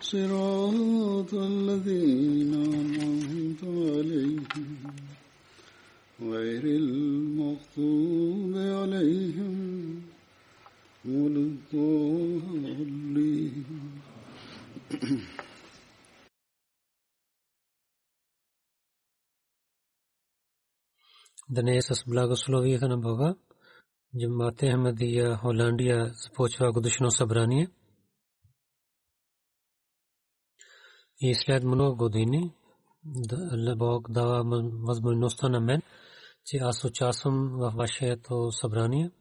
صراط الذين أنعمت عليهم غير المغضوب عليهم ولا الضالين Днес с благословията на Бога, Джамате Ахмадия Холандия започва годишно събрание. И след много години Бог дава възможността на мен, че аз участвам в вашето събрание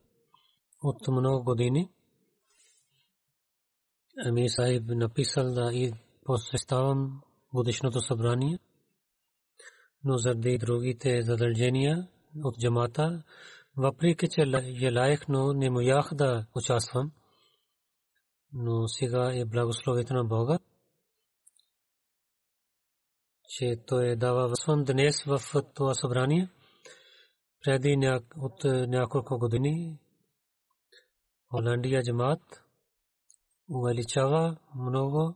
от много години. Ами Сайб написал да и посещавам годишното събрание, но заради другите задължения от джамата, въпреки че желаях, но не можах да участвам. Но сега е благословието на Бога, че той дава възможност днес в това събрание. Преди от няколко години Холандия джамат увеличава много.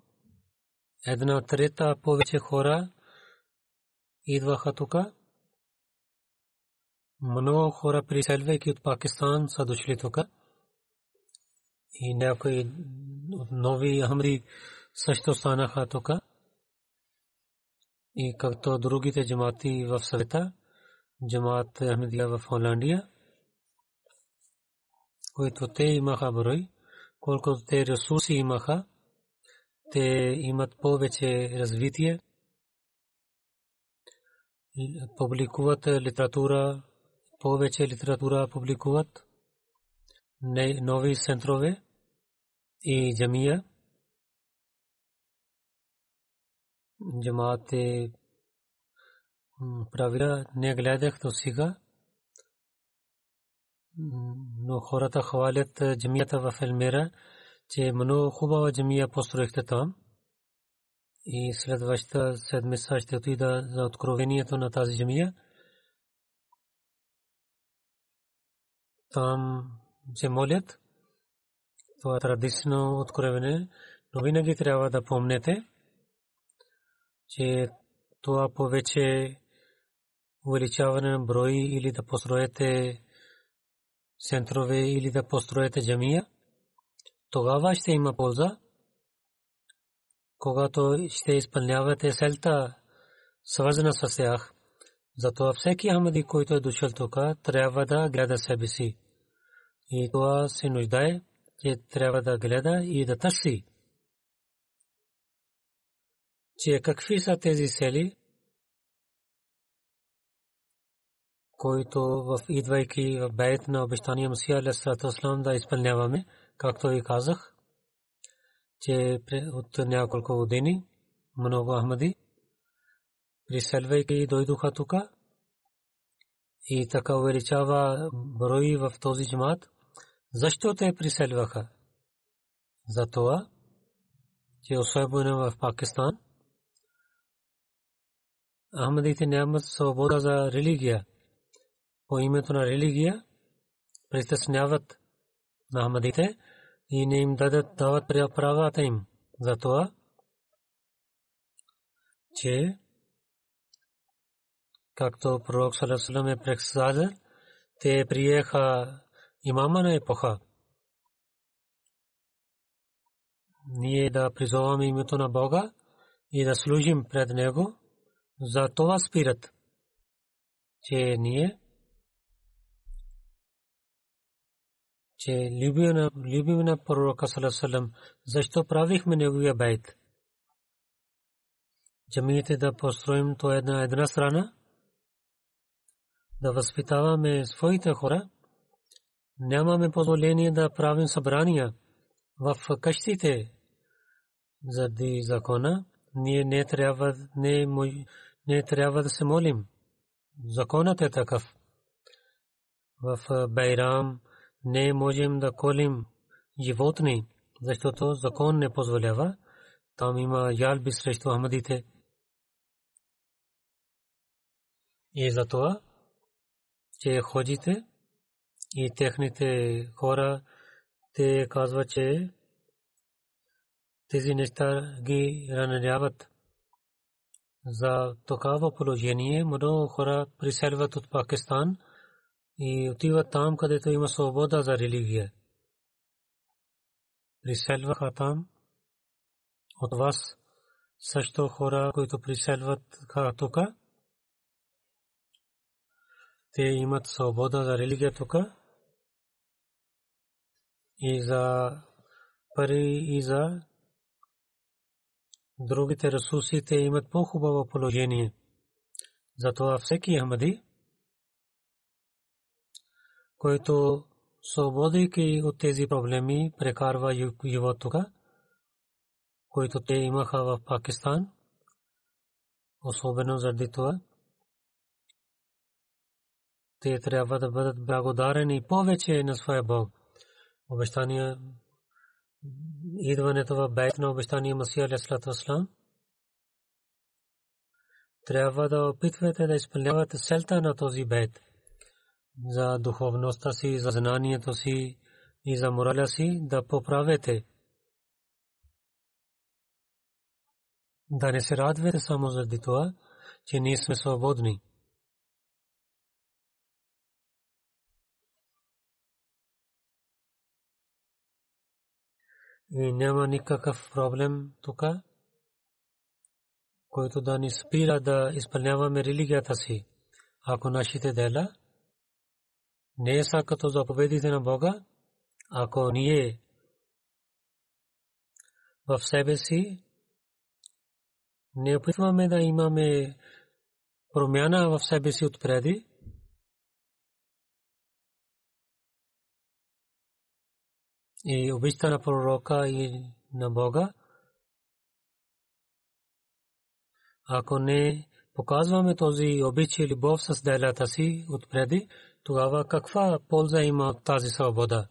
Една трета повече хора идваха тук. Много хора приселвайки от Пакистан са дошли тук. И някои нови Ахмади също станаха тук. И както другите джамати в света, джамат Ахмадия в Холандия, които те имаха брой, колкото те ресурси имаха, те имат повече развитие, публикуват литература, повече литература публикуват, нови центрове и джамия. Джамаате правила не гледах до сега, но хората хвалят джамията в Елмера, че много хубава джамия построихте там. И следващата седмица ще отида за откровението на тази джамия. Там се молят. Това е традиционно откровение, но винаги трябва да помнете, че това повече увеличаване на брои или да построите центрове или да построите джамия, тогава ще има полза, когато ще изпълнявате селта, свързана с тях. Затова всеки Ахмади, който е дошъл тук, трябва да гледа себе си. И това се нуждае, че трябва да гледа и да търси. Че какви са тези сели, които в идвайки в бейт на обещания Масия Алесалату Аслам да изпълняваме, както ви казах, че от няколко години много Ахмади приселвайки дойдоха тук и така увеличава брои в този джамат. Защо те приселваха? Затова, че особено в Пакистан, Ахмадите нямат свобода за религия. По името на религия притесняват на Ахмадите и не им дадат дават правата им за това, че както пророк Салесалам е предсказал, те приеха имама на епоха. Ние да призоваме името на Бога и да служим пред Него, за това спират, че ние? Че любим на пророка Салесалам, защо правихме неговия байт? Джамиите да построим то една една страна, да възпитаваме своите хора, нямаме позволение да правим събрания в къщите. Заради закона. Ние не трябва, не, не трябва да се молим. Законът е такъв. В Байрам не можем да колим животни, защото закон не позволява. Там има ялби срещу Ахмадите. И затова че ходите и техните хора те казват, че тези неща ги раняват. За такава положение много хора приселват от Пакистан и отиват там, където има свобода за религия. Приселваха там от вас също хора, които приселват тук те имат свобода за религия тук и за пари и за другите ресурси те имат по-хубаво положение. Затова всеки Ахмади, който свободейки от тези проблеми, прекарва живот тук, които те имаха в Пакистан, особено заради това, те трябва да бъдат благодарени повече на своя Бог. Обещания идването в бейт на обещания Масия Алейхиссалату Васлам трябва да опитвате да изпълнявате селта на този бейт за духовността си, за знанието си и за мораля си да поправете. Да не се радвате само заради това, че ние сме свободни. Няма никакъв проблем тук, който да ни спира да изпълняваме религията си. Ако нашите дела не са като заповедите на Бога, ако ние в себе си не опитваме да имаме промяна в себе си отпреди, и обичта на пророка и на Бога. Ако не показваме този обичай любов с делата си отпреди, тогава каква полза има от тази свобода?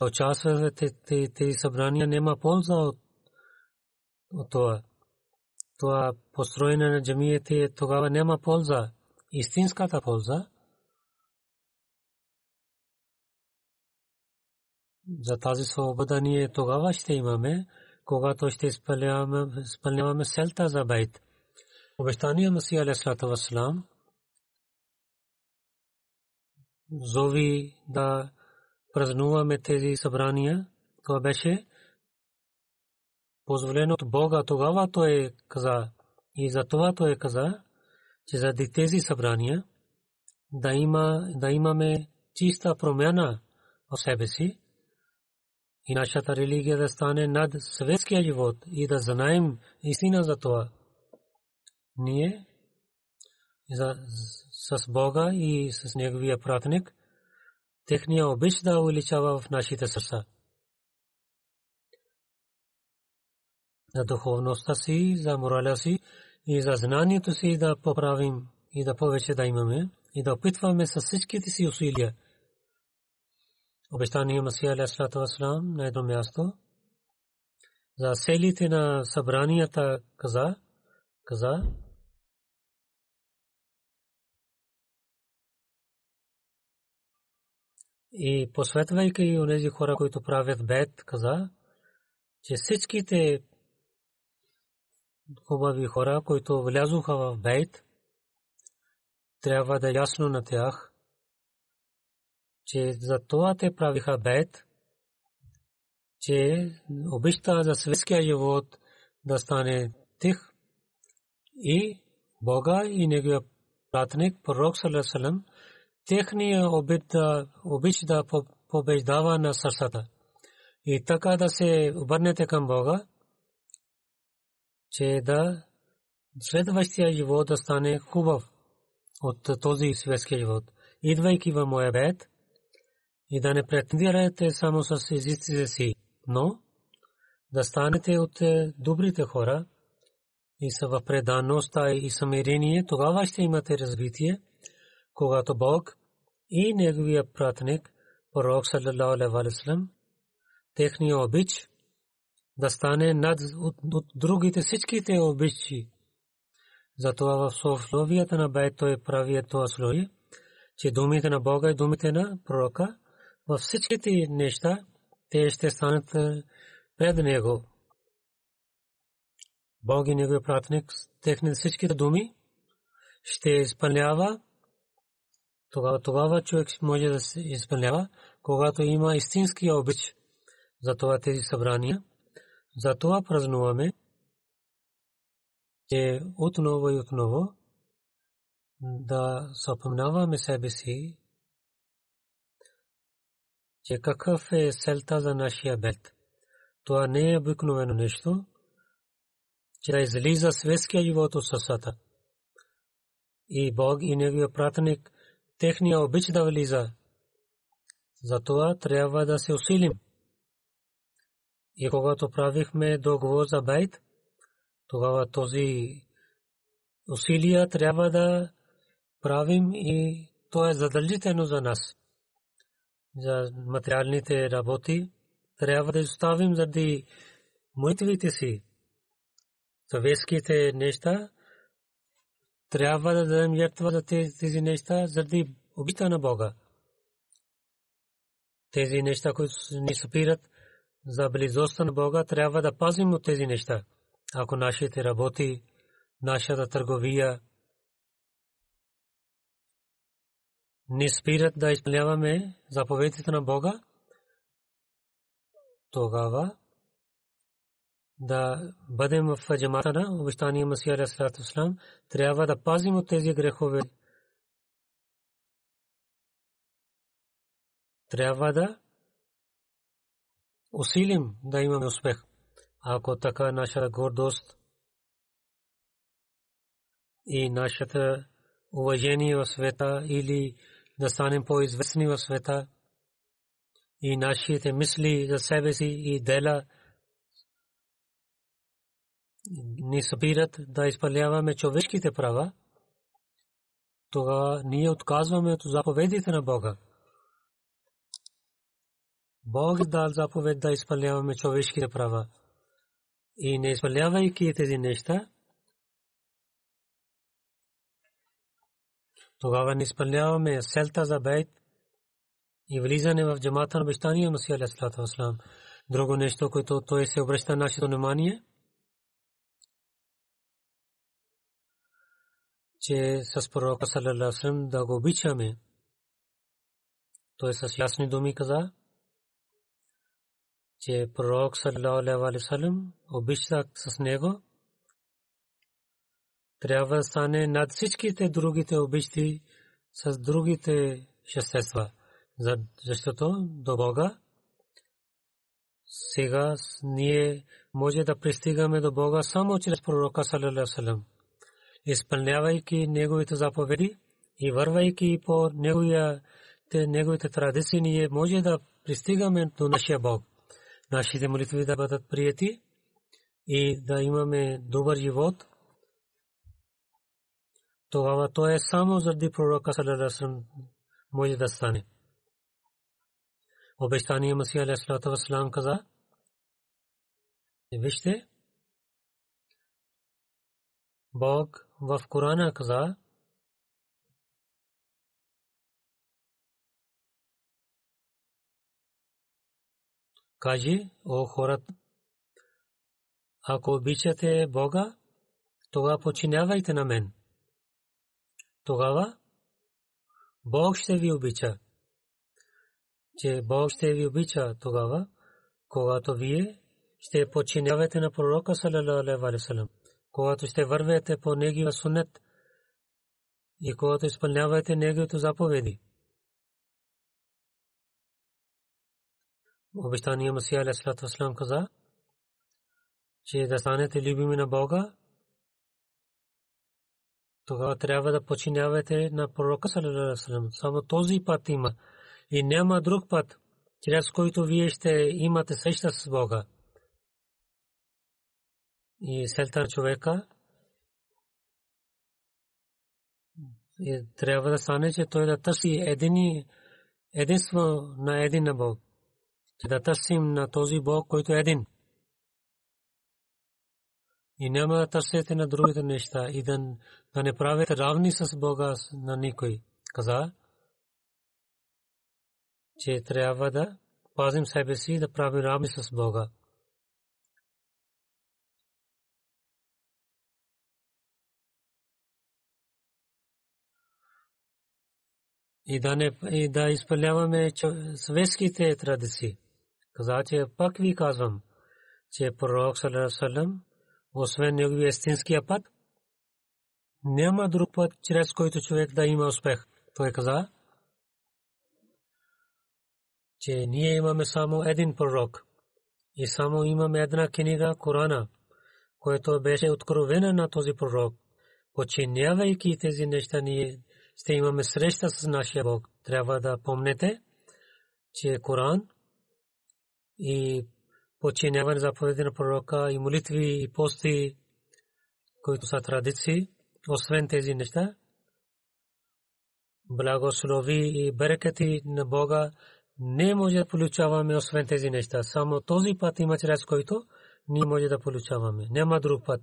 Участвате тези събрания няма полза от, от това. Това построене на джамиите тогава няма полза. Истинската полза за тази свобода ние тогава ще имаме, когато ще изпълняваме селта за байт. Обещания Масия Алейхиссалату Вассалам зови да празнуваме тези събрания. Това беше позволено от Бога. Тогава той каза и за това той каза, че за тези събрания да, има, да имаме чиста промяна в себе си и нашата религия да стане над светския живот и да знаем истина за това. Ние за, с Бога и с Неговия пратник, техния обич да увеличава в нашите сърца. За духовността си, за мораля си и за знанието си да поправим и да повече да имаме и да опитваме с всичките си усилия обещания Масия Алейхиссалату Вассалам на едно място. За селите на събранията каза, каза, И посветвайки онези хора, които правят бед, каза, че всичките хубави хора, които влязоха в бейт, трябва да е ясно на тях, че за това те правиха бейт, че обичта за светския живот да стане тих и Бога и неговия пратник, пророк Салесалем, техния обич да побеждава на сърцата. И така да се обърнете към Бога, че да следващия живот да стане хубав от този светския живот. Идвайки в моя бед и да не претендирате само с езиците си, но да станете от добрите хора и са в предаността и самирение, тогава ще имате развитие, когато Бог и неговия пратник, пророк саллалаху алейхи техния обич да стане над от другите всичките обичи. Затова в словията на Байт той прави това словие, че думите на Бога и думите на пророка във всичките неща те ще станат пред него. Бог и неговия пратник, техни всичките думи ще изпълнява тогава, тогава човек може да се изпълнява, когато има истински обич. За това тези събрания, за това празнуваме, че отново и отново да съпомняваме себе си, че какъв е селта за нашия бед. Това не е обикновено нещо, че да излиза светския живот от сърцата. И Бог и Неговия пратеник, техния обич да влиза. Затова трябва да се усилим. И когато правихме договор за байт, тогава този усилия трябва да правим и то е задължително за нас. За материалните работи трябва да оставим заради молитвите си. Съветските неща трябва да дадем жертва за тези неща заради обита на Бога. Тези неща, които ни спират за близостта на Бога, трябва да пазим от тези неща. Ако нашите работи, нашата търговия не спират да изпълняваме заповедите на Бога, тогава да бъдем в джамата на обещания Масия Расулат Ислам, трябва да пазим от тези грехове. Трябва да усилим да имаме успех. Ако така нашата гордост и нашата уважение в света или да станем по-известни в света и нашите мисли за себе си и дела – ни събират да изпълняваме човешките права, тогава ние отказваме от заповедите на Бога. Бог е дал заповед да изпълняваме човешките права. И не изпълнявайки тези неща, тогава не изпълняваме селта за бейт и влизане в джамата на обещания Масия Алейхи Друго нещо, което той се обръща нашето внимание – че с пророка саллалаху да го обичаме. Той с ясни думи каза, че пророк саллалаху обича с него, трябва да стане над всичките другите обичти с другите шестества. Защото до Бога сега ние може да пристигаме до Бога само чрез пророка саллалаху изпълнявайки неговите заповеди и вървайки по неговите традиции, ние може да пристигаме до нашия Бог. Нашите молитви да бъдат прияти и да имаме добър живот. Тогава то е само заради пророка Салаласалам може да стане. Обещание Масия Алейхи Вассалам каза, вижте, Бог в Корана каза, Кажи, о хората, ако обичате Бога, тогава починявайте на мен. Тогава Бог ще ви обича. Че Бог ще ви обича тогава, когато вие ще починявате на пророка салалалаху алейхи когато ще вървете по неговия суннет и когато изпълнявате неговите заповеди. Обещания Масия алейхи каза, че да станете любими на Бога, тогава трябва да починявате на пророка салалалаху Само този път има и няма друг път, чрез който вие ще имате среща с Бога. И селта човека и трябва да стане, че той да търси едини, единство на един на Бог. Че да търсим на този Бог, който е един. И няма да търсите на другите неща и да, не правите равни с Бога на никой. Каза, че трябва да пазим себе си да правим равни с Бога. и да не и да изпълняваме светските традиции. Каза, че пак ви казвам, че пророк салам, освен неговия истинския път, няма друг път, чрез който човек да има успех. Той каза, че ние имаме само един пророк и само имаме една книга Корана, което беше откровена на този пророк. Починявайки тези неща, ние ще имаме среща с нашия Бог. Трябва да помнете, че Коран и починяване заповеди на пророка и молитви и пости, които са традиции, освен тези неща, благослови и берекети на Бога не може да получаваме освен тези неща. Само този път има чрез който ние може да получаваме. Няма друг път.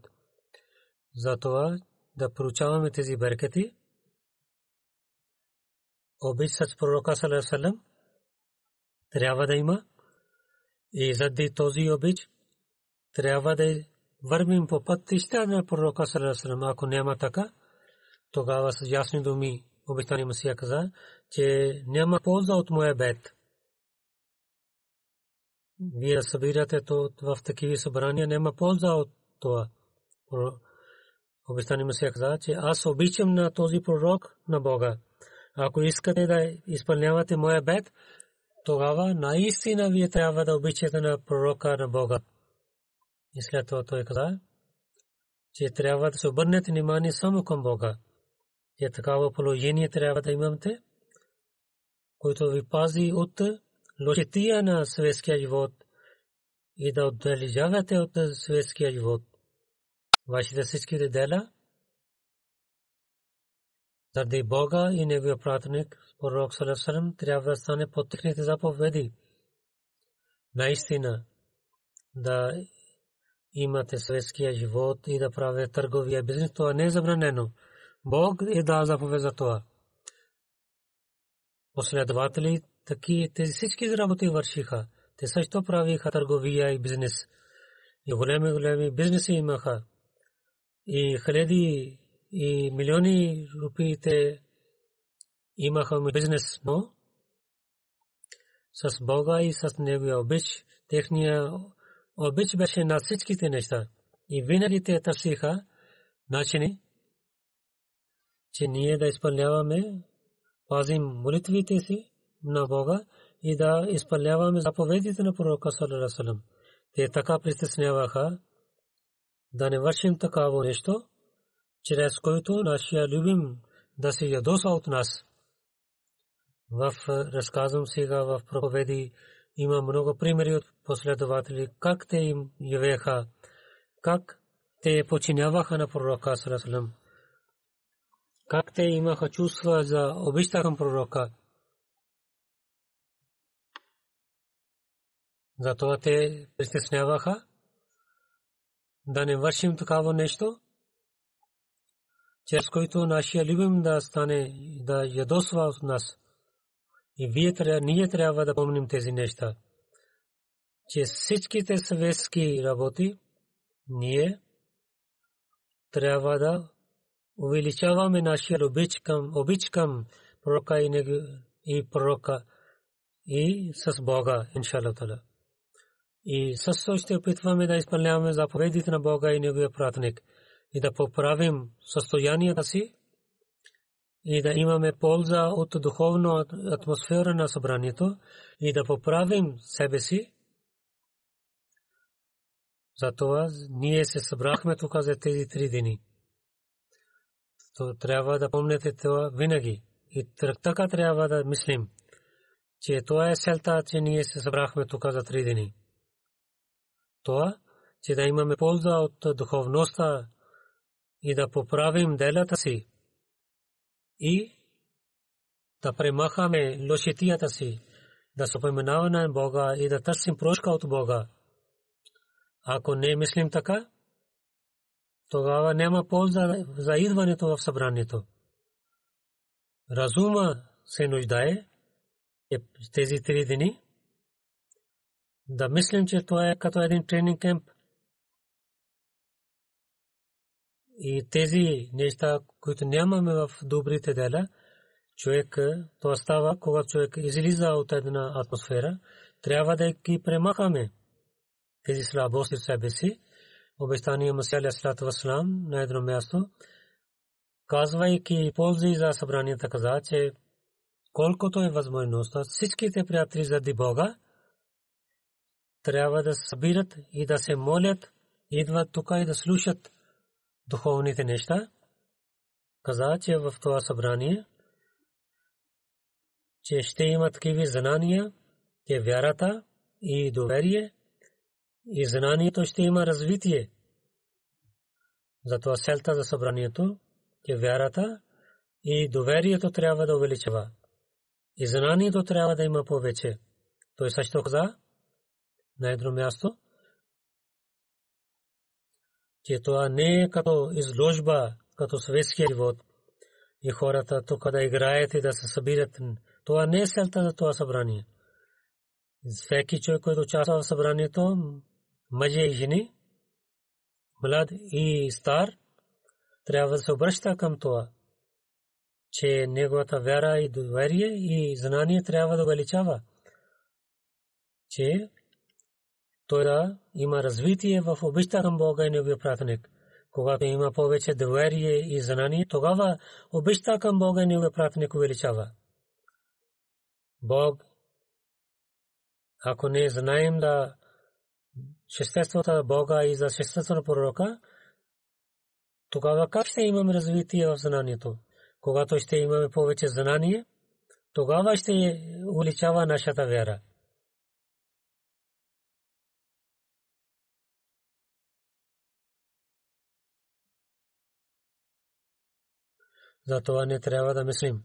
Затова да получаваме тези берекети обич с пророка салам трябва да има и заради този обич трябва да вървим по пътища на пророка салам. Ако няма така, тогава с ясни думи обещани Масия каза, че няма полза от моя бед. Вие събирате то в такива събрания, няма полза от това. Обещани Масия каза, че аз обичам на този пророк на Бога. Ако искате да изпълнявате моя бед, тогава наистина вие трябва да обичате на пророка на Бога. И след това той каза, че трябва да се обърнете внимание само към Бога. И такава положение трябва да имате, който ви пази от лошития на светския живот и да отдалежавате от светския живот. Вашите всички дела заради Бога и Неговия пратеник, пророк Салесалем, трябва да стане под техните заповеди. Наистина, да имате светския живот и да правите търговия бизнес, това не е забранено. Бог е дал заповед за това. Последователи таки тези всички работи вършиха. Те също правиха търговия и бизнес. И големи, големи бизнеси имаха. И хиляди и милиони рупиите имаха бизнес, но с Бога и с Неговия обич, техния обич беше на всичките неща. И винаги те търсиха начини, че ние да изпълняваме, пазим молитвите си на Бога и да изпълняваме заповедите на пророка Салалалаху Те така притесняваха да не вършим такаво нещо, чрез който нашия любим да се ядоса от нас. В разказвам сега в проповеди има много примери от последователи, как те им явеха, как те починяваха на пророка Сарасалам, как те имаха чувства за обичта към пророка. Затова те притесняваха да не вършим такава нещо, чрез който нашия любим да стане да ядосва от нас. И вие трябва, ние трябва да помним тези неща. че всичките съветски работи ние трябва да увеличаваме нашия обич към, обич към пророка и, и пророка и с Бога, иншалла тала. И също ще опитваме да изпълняваме заповедите на Бога и Неговия пратник и да поправим състоянията си и да имаме полза от духовна атмосфера на събранието и да поправим себе си. Затова ние се събрахме тук за тези три дни. То трябва да помните това винаги. И така трябва да мислим, че това е селта, че ние се събрахме тук за три дни. Това, че да имаме полза от духовността и да поправим делата си и да премахаме лошитията си, да споменаваме на Бога и да търсим прошка от Бога. Ако не мислим така, тогава няма полза за идването в събранието. Разума се нуждае тези три дни да мислим, че това е като един тренинг кемп. И тези неща, които нямаме в добрите дела, човек, това става, когато човек излиза от една атмосфера, трябва да ги премахаме. Тези слабости в себе си, обещания Масия Алясалату Васлам на едно място, казвайки ползи за събранията, каза, че колкото е възможността, всичките приятели заради Бога трябва да събират и да се молят, идват тук и да слушат духовните неща. Каза, че в това събрание, че ще има такива знания, че вярата и доверие и знанието ще има развитие. Затова селта за събранието, че вярата и доверието трябва да увеличава. И знанието трябва да има повече. Той също каза на едно място, че това не е като изложба, като светския живот и хората тук да играят и да се събират. Това не е селта за това събрание. Всеки човек, който участва в събранието, мъже и жени, млад и стар, трябва да се обръща към това, че неговата вяра и доверие и знание трябва да увеличава, че той да има развитие в обичта към Бога и Неговия пратеник. Когато има повече доверие и знание, тогава обичта към Бога и Неговия пратеник увеличава. Бог, ако не знаем да шестеството на Бога и за шестеството пророка, тогава как ще имаме развитие в знанието? Когато ще имаме повече знание, тогава ще увеличава нашата вяра. Затова не трябва да мислим,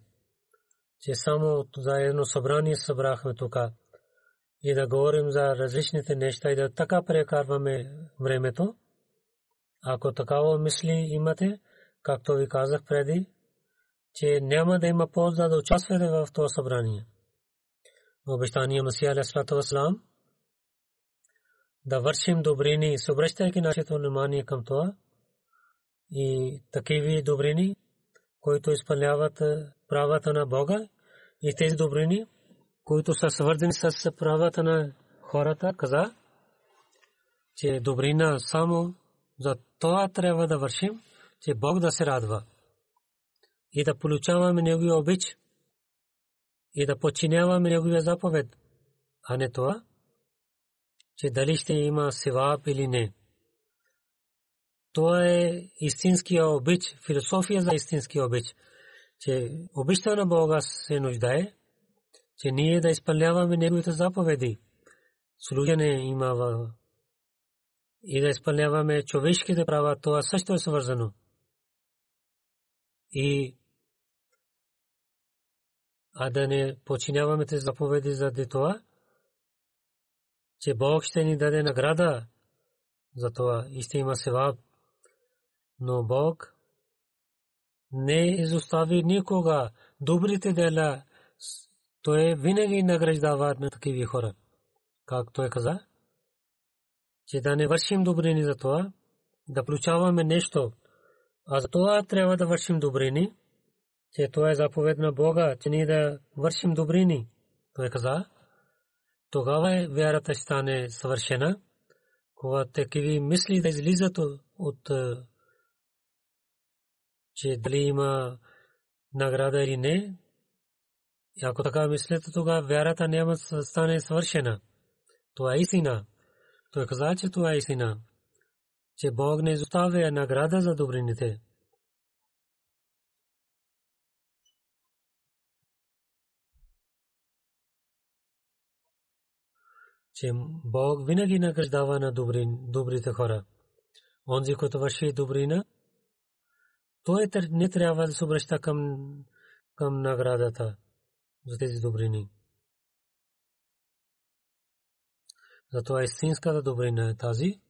че само за едно събрание събрахме тук и да говорим за различните неща и да така прекарваме времето. Ако такава мисли имате, както ви казах преди, че няма да има полза да участвате в това събрание. Обещание Масия Алисалату Васлам да вършим добрини, съобръщайки нашето внимание към това и такиви добрини, които изпълняват правата на Бога и тези добрини, които са свързани с правата на хората, каза, че добрина само за това трябва да вършим, че Бог да се радва и да получаваме Неговия обич и да подчиняваме Неговия заповед, а не това, че дали ще има сиваб или не. Това е истинския обич, философия за истинския обич, че обичта на Бога се нуждае, че ние да изпълняваме Неговите заповеди. Служене има и да изпълняваме човешките права, това също е свързано. И а да не починяваме тези заповеди за това, че Бог ще ни даде награда за това и ще има севаб но Бог не изостави никога добрите дела. Той винаги награждава на такива хора. Как той каза? че да не вършим добрини за това, да получаваме нещо, а за това трябва да вършим добрини, че това е заповед на Бога, че ние да вършим добрини. Той каза, тогава е вярата ще стане съвършена, когато такива мисли да излизат от, е, че дали има награда или не. И ако така мислите, тогава вярата няма да стане свършена. Това е истина. Той каза, че това е истина. Че Бог не изоставя награда за добрините. че Бог винаги награждава на добрите хора. Онзи, който върши добрина, той не трябва да се обръща към, към наградата за тези добрини. Затова истинската добрина е тази,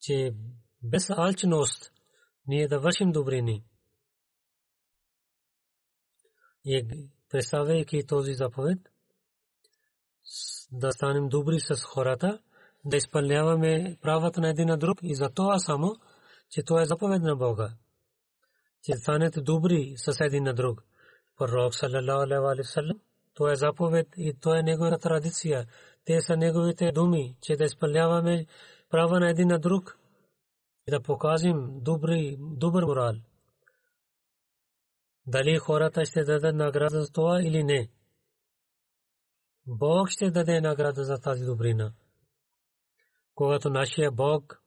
че без алчност ние да вършим добрини. И представяйки този заповед, да станем добри с хората, да изпълняваме правата на един на друг и за това само, че това е заповед на Бога. Че станете добри с един на друг. Пророк саллалаху алейхи ва саллям, това е заповед и това е неговата традиция. Те са неговите думи, че да изпълняваме права на един на друг и да покажем добри, добър морал. Дали хората ще дадат награда за това или не. Бог ще даде награда за тази добрина. Когато нашия Бог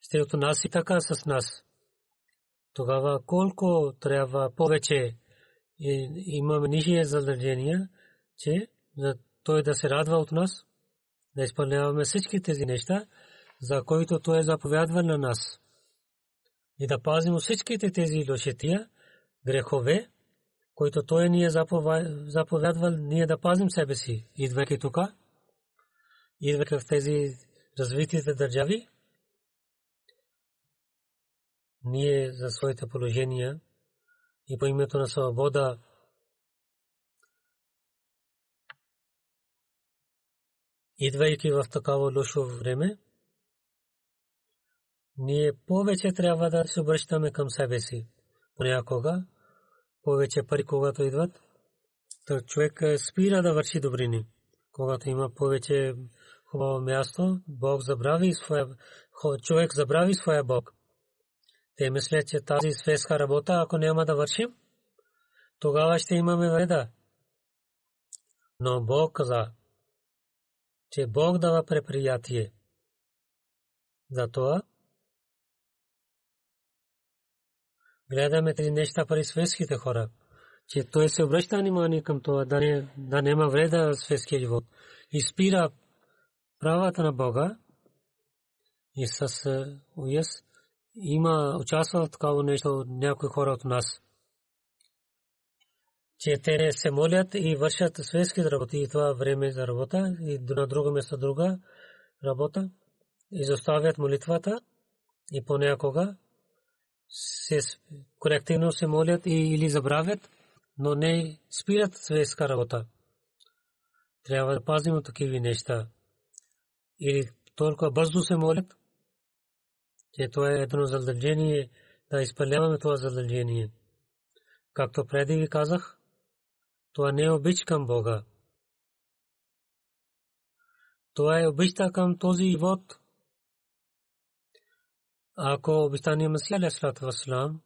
ще отнася така с нас, тогава колко трябва повече имаме нижие задължения, че за той да се радва от нас, да изпълняваме всички тези неща, за които той е заповядвал на нас. И да пазим всичките тези лошития, грехове, който той ни е заповядвал ние да пазим себе си, идвайки тук, идвайки в тези развитите държави, ние за своите положения и по името на свобода идвайки в такава лошо време, ние повече трябва да се обръщаме към себе си. Понякога повече пари, когато идват, то човек спира да върши добрини. Когато има повече хубаво място, Бог забрави своя, човек забрави своя Бог. Те мислят, че тази светска работа, ако няма да вършим, тогава ще имаме вреда. Но Бог каза, че Бог дава преприятие. Затова гледаме тези неща пари светските хора, че той се обръща внимание към това, да, не, да няма вреда в светския живот. И спира правата на Бога и с уяс има участва в такава нещо някои хора от нас. Че те се молят и вършат светски работи и това време за работа и на друго место друга работа. Изоставят молитвата и понякога се колективно се молят и или забравят, но не спират светска работа. Трябва да пазим такива неща. Или толкова бързо се молят, че това е едно задължение да изпълняваме това задължение. Както преди ви казах, това не е обич към Бога. Това е обичта към този живот, ако обещания Масия Алейхиссалату Вассалам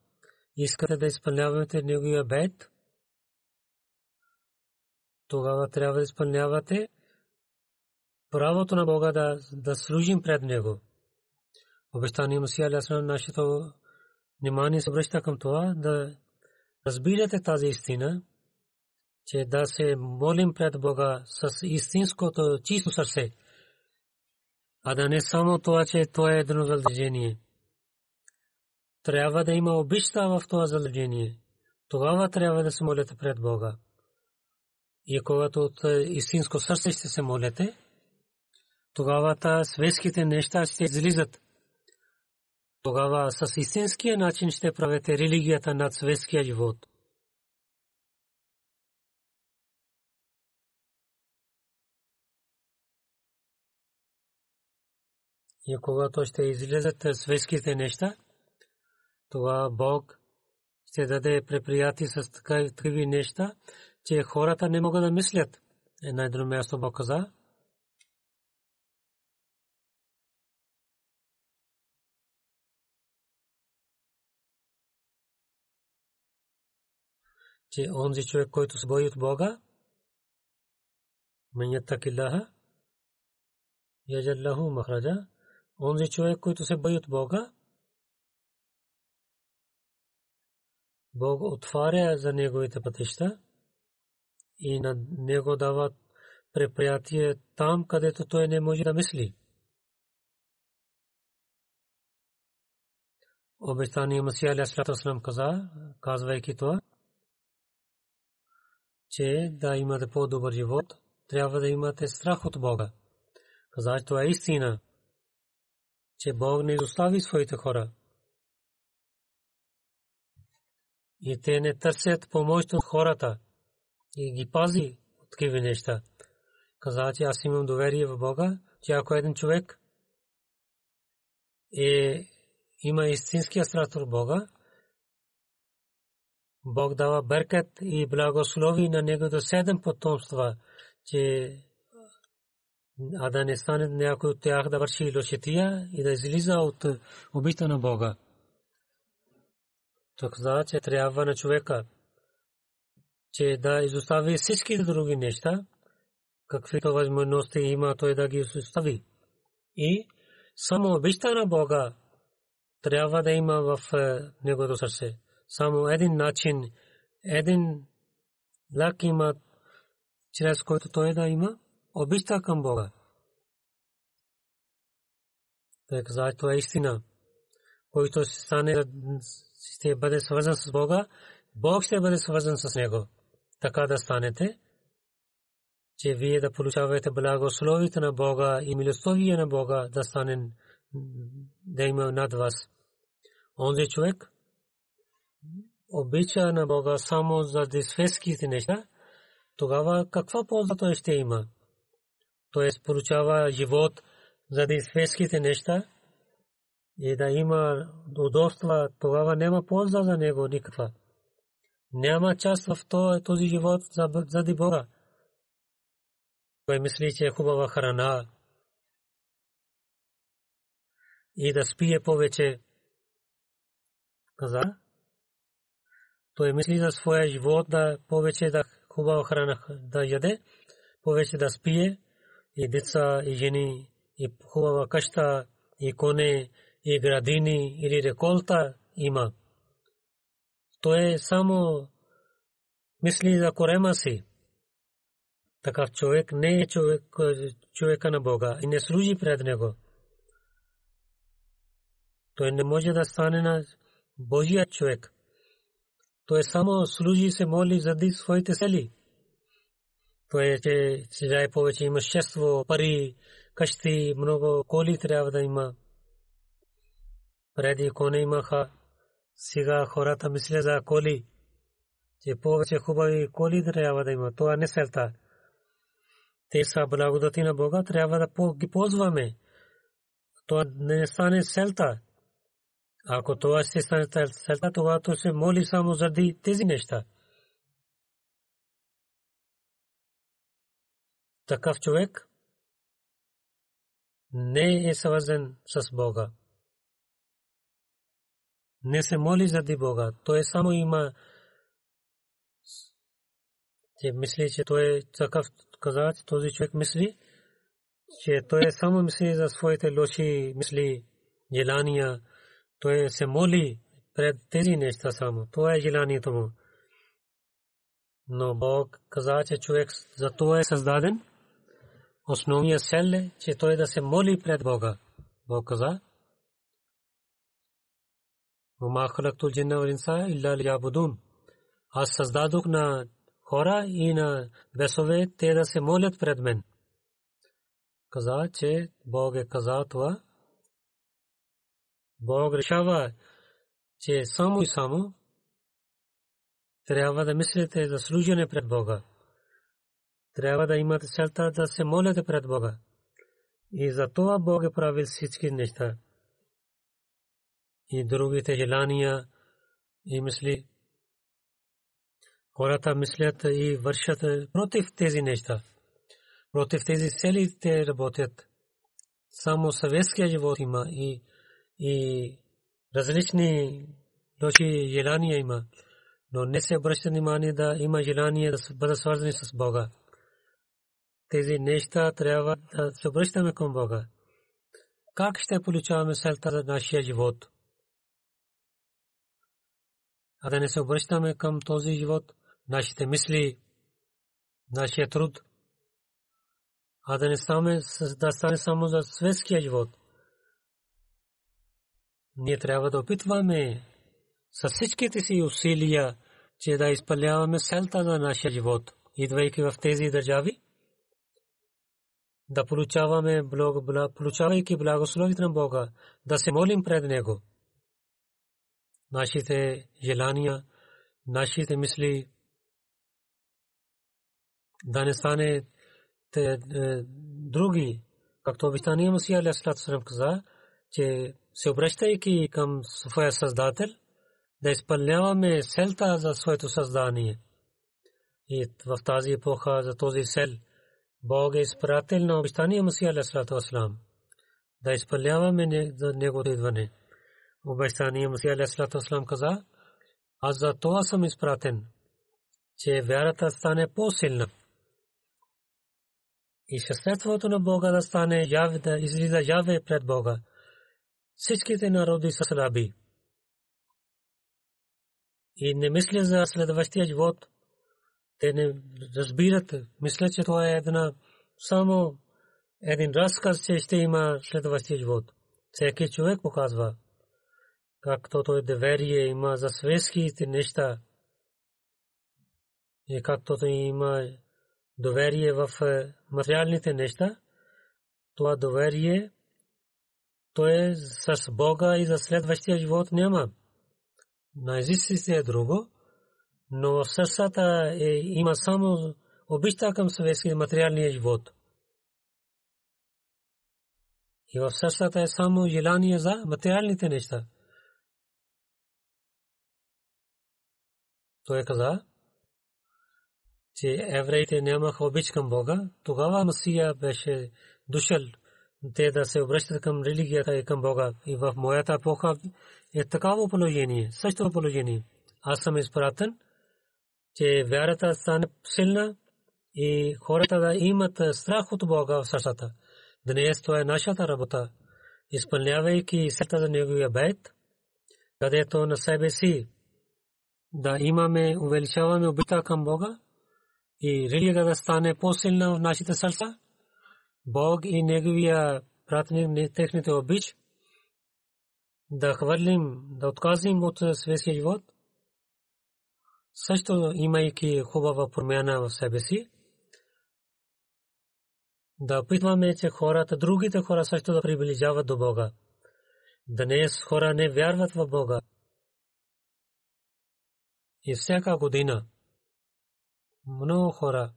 искате да изпълнявате неговия бед, тогава трябва да изпълнявате правото на Бога да, да служим пред Него. Обещания Масия Алейхиссалам нашето внимание се връща към това да разбирате тази истина, че да се молим пред Бога с истинското чисто сърце, а да не само това, че то е едно задължение трябва да има обичта в това задължение. Тогава трябва да се молите пред Бога. И когато от е, истинско сърце ще се молите, тогава та светските неща ще излизат. Тогава с истинския начин ще правите религията над светския живот. И когато ще излезат светските неща, това Бог ще даде преприятие с такива неща, че хората не могат да мислят. Една и друго място Бог каза, че онзи човек, който се бои от Бога, мен ятакиллаха, яджаллаху махраджа, онзи човек, който се бои от Бога, Бог отваря за неговите пътища и на него дава преприятие там, където той не може да мисли. Обещания Масия Алясалам каза, казвайки това, че да имате по-добър живот, трябва да имате страх от Бога. Каза, че това е истина, че Бог не изостави своите хора. И те не търсят помощ от хората и ги пази от такива неща. Каза, че аз имам доверие в Бога, че ако един човек е, има истинския страх от Бога, Бог дава беркет и благослови на негото седем потомства, че а да не стане някой от тях да върши лошития и да излиза от обичта на Бога. Той каза, че трябва на човека, че да изостави всички други неща, каквито възможности има той да ги изостави. И само обичта на Бога трябва да има в негото сърце само един начин, един лак има, чрез който той да има обичта към Бога. Той каза, това е истина. Който ще стане, ще бъде свързан с Бога, Бог ще бъде свързан с него. Така да станете, че вие да получавате благословите на Бога и милостовие на Бога да стане да има над вас. Онзи човек, обича на Бога само за светските неща, тогава каква полза той ще има? Той получава живот за светските неща и да има удобства, тогава няма полза за него никаква. Няма част в този живот заради Бога. Той мисли, че е хубава храна и да спие повече. Каза, той мисли за своя живот да повече да хубава храна да яде, повече да спие и деца и жени и хубава къща и коне и градини или реколта има. Той само мисли за корема си. Такъв човек не е човек, човека на Бога и не служи пред него. Той не може да стане на Божия човек той само служи се моли заради своите цели. Той е, че сега е повече имущество, пари, къщи, много коли трябва да има. Преди коне имаха, сега хората мислят за коли, че повече хубави коли трябва да има. Това не селта. Те са благодати на Бога, трябва да ги ползваме. Това не стане селта. Ако това се целта, това то се моли само заради тези неща. Такъв човек не е свързан с Бога. Не се моли заради Бога. Той само има че мисли, че той е такъв каза, че този човек мисли, че той само мисли за своите лоши мисли, желания, той се моли пред тези неща само. Това е желанието му. Но Бог каза, че човек за това е създаден. Основният сел е, че той да се моли пред Бога. Бог каза, وما خلقت الجن والانس الا ليعبدون аз създадох на хора и на бесове те да се молят пред мен. Каза, че Бог е казал това Бог решава, че само и само трябва да мислите за служене пред Бога. Трябва да имате целта да се молите пред Бога. И за това Бог е правил всички неща. И другите желания и мисли. Хората мислят и вършат против тези неща. Против тези цели те работят. Само съветския живот има и, и различни лоши желания има. Но не се обръща внимание да има желание да бъдат свързани с Бога тези неща трябва да се обръщаме към Бога. Как ще получаваме селта за нашия живот? А да не се обръщаме към този живот, нашите мисли, нашия труд, а да не стане само за светския живот. Ние трябва да опитваме с всичките си усилия, че да изпълняваме селта на нашия живот, идвайки в тези държави да получаваме благо, получавайки благословите на Бога, да се молим пред Него. Нашите желания, нашите мисли да не стане те, е, други, както обичания Масия Алясалат Сарам каза, че се обръщайки към своя Създател, да изпълняваме селта за своето създание. И в тази епоха за този сел – Бог е изпратил на обещания Масия Алейхиссалату Вассалам да изпълняваме за неговото идване. Обещания Масия Алейхиссалату Вассалам каза, аз за това съм изпратен, че вярата стане по-силна. И съществото на Бога да стане яве, да излиза яве пред Бога. Всичките народи са слаби. И не мисля за следващия живот – те не разбират, мисля, че това е една само един разказ, че ще има следващия живот. Всеки човек показва, както той доверие има за светските неща и както той има доверие в е, материалните неща, това доверие то е с Бога и за следващия живот няма. На езиците е друго, но в сърцата е, има само обичта към съветски материалния живот. И в сърцата е само желание за материалните неща. Той каза, че евреите нямаха обич към Бога. Тогава Масия беше дошъл те да се обръщат към религията и към Бога. И в моята епоха е такава положение, същото положение. Аз съм изпратен че вярата стане силна и хората да имат страх от Бога в сърцата. Днес това е нашата работа. Изпълнявайки сърта за Неговия бед, където на себе си да имаме, увеличаваме обита към Бога и религия да стане по-силна в нашите сърца, Бог и Неговия пратник, техните обич, да хвърлим, да отказим от светския живот, също имайки хубава промяна в себе си, да опитваме, че хората, другите хора също да приближават до Бога. Днес хора не вярват в Бога. И всяка година много хора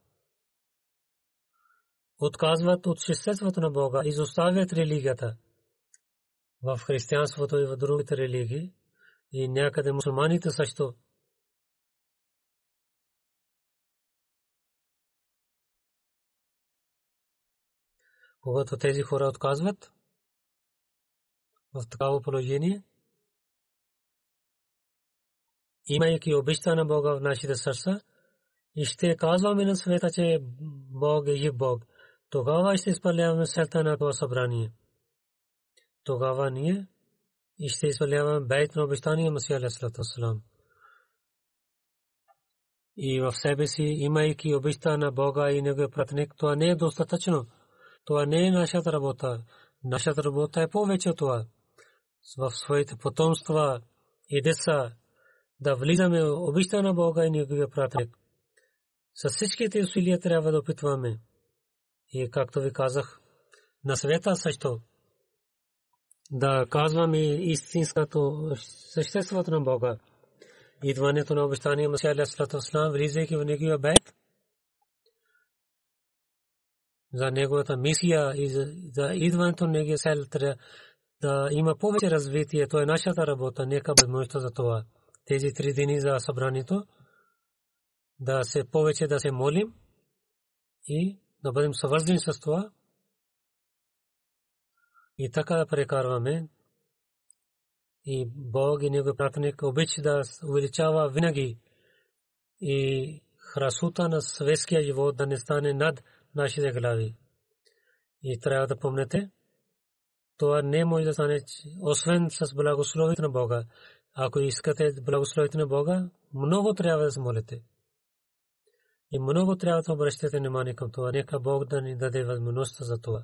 отказват от съществото на Бога, изоставят религията. В християнството и в другите религии и някъде мусулманите също когато тези хора отказват в такава положение, имайки обичта на Бога в нашите сърца, и ще казваме на света, че Бог е Бог. Тогава ще изпълняваме целта на това събрание. Тогава ние и ще изпълняваме бейт на обещания Масия Алейхиссалам. И в себе си, имайки обичта на Бога и Неговия пратник, това не е достатъчно. Това не е нашата работа. Нашата работа е повече това. В своите потомства и деца да влизаме обичта на Бога и Неговия пратник. С всичките усилия трябва да опитваме. И както ви казах, на света също да казваме истинското съществото на Бога. Идването на обещания Масия Алейхи Слам, влизайки в Неговия бед, за неговата мисия и за идването на неговия сел да има повече развитие. То е нашата работа. Нека възможността за това. Тези три дни за събранието да се повече да се молим и да бъдем съвързани с това и така да прекарваме и Бог и Негови пратеник обича да увеличава винаги и храсута на светския живот да не стане над нашите глави. И трябва да помнете, това не може да стане освен с благословите на Бога. Ако искате благословите на Бога, много трябва да се молите. И много трябва да обръщате внимание към това. Нека Бог да ни даде възможност за това.